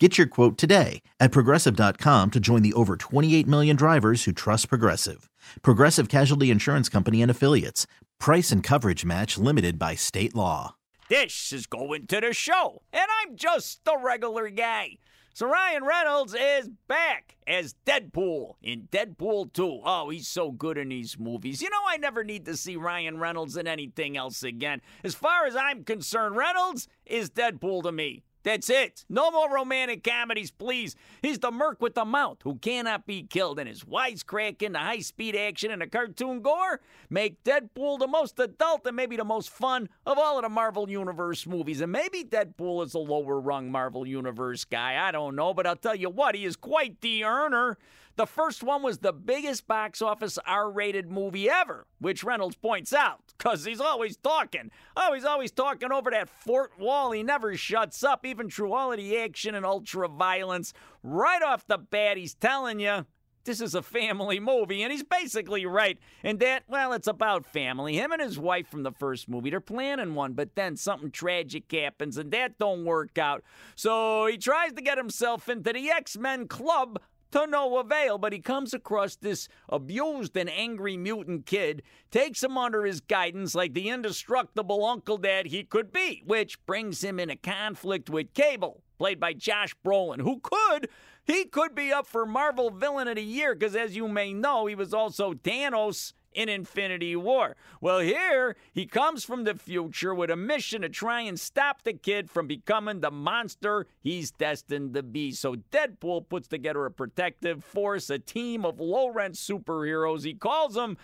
Get your quote today at progressive.com to join the over 28 million drivers who trust Progressive. Progressive Casualty Insurance Company and Affiliates. Price and coverage match limited by state law. This is going to the show, and I'm just a regular guy. So Ryan Reynolds is back as Deadpool in Deadpool 2. Oh, he's so good in these movies. You know, I never need to see Ryan Reynolds in anything else again. As far as I'm concerned, Reynolds is Deadpool to me. That's it. No more romantic comedies, please. He's the merc with the mouth who cannot be killed, and his wisecracking, the high speed action, and the cartoon gore make Deadpool the most adult and maybe the most fun of all of the Marvel Universe movies. And maybe Deadpool is a lower rung Marvel Universe guy. I don't know, but I'll tell you what, he is quite the earner. The first one was the biggest box office R rated movie ever, which Reynolds points out, because he's always talking. Oh, he's always talking over that fourth wall. He never shuts up, even the action and ultra violence. Right off the bat, he's telling you this is a family movie, and he's basically right. And that, well, it's about family. Him and his wife from the first movie, they're planning one, but then something tragic happens, and that don't work out. So he tries to get himself into the X Men Club to no avail, but he comes across this abused and angry mutant kid, takes him under his guidance like the indestructible uncle dad he could be, which brings him in a conflict with Cable, played by Josh Brolin, who could. He could be up for Marvel Villain of the Year because, as you may know, he was also Thanos in Infinity War. Well, here he comes from the future with a mission to try and stop the kid from becoming the monster he's destined to be. So Deadpool puts together a protective force, a team of low rent superheroes. He calls them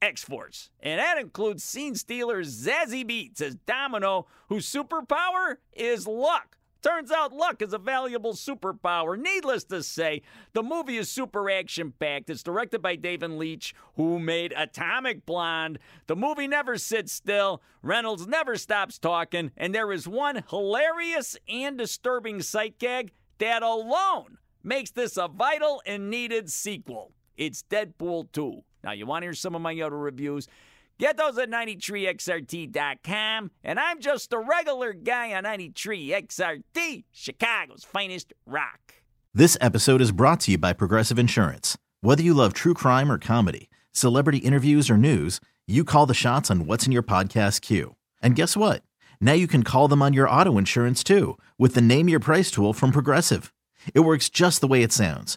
X Force. And that includes scene stealer Zazie Beetz as Domino, whose superpower is luck. Turns out luck is a valuable superpower. Needless to say, the movie is super action packed. It's directed by David Leitch, who made Atomic Blonde. The movie never sits still. Reynolds never stops talking. And there is one hilarious and disturbing sight gag that alone makes this a vital and needed sequel. It's Deadpool 2. Now, you want to hear some of my other reviews? Get those at 93XRT.com. And I'm just a regular guy on 93XRT, Chicago's finest rock. This episode is brought to you by Progressive Insurance. Whether you love true crime or comedy, celebrity interviews or news, you call the shots on what's in your podcast queue. And guess what? Now you can call them on your auto insurance too with the Name Your Price tool from Progressive. It works just the way it sounds.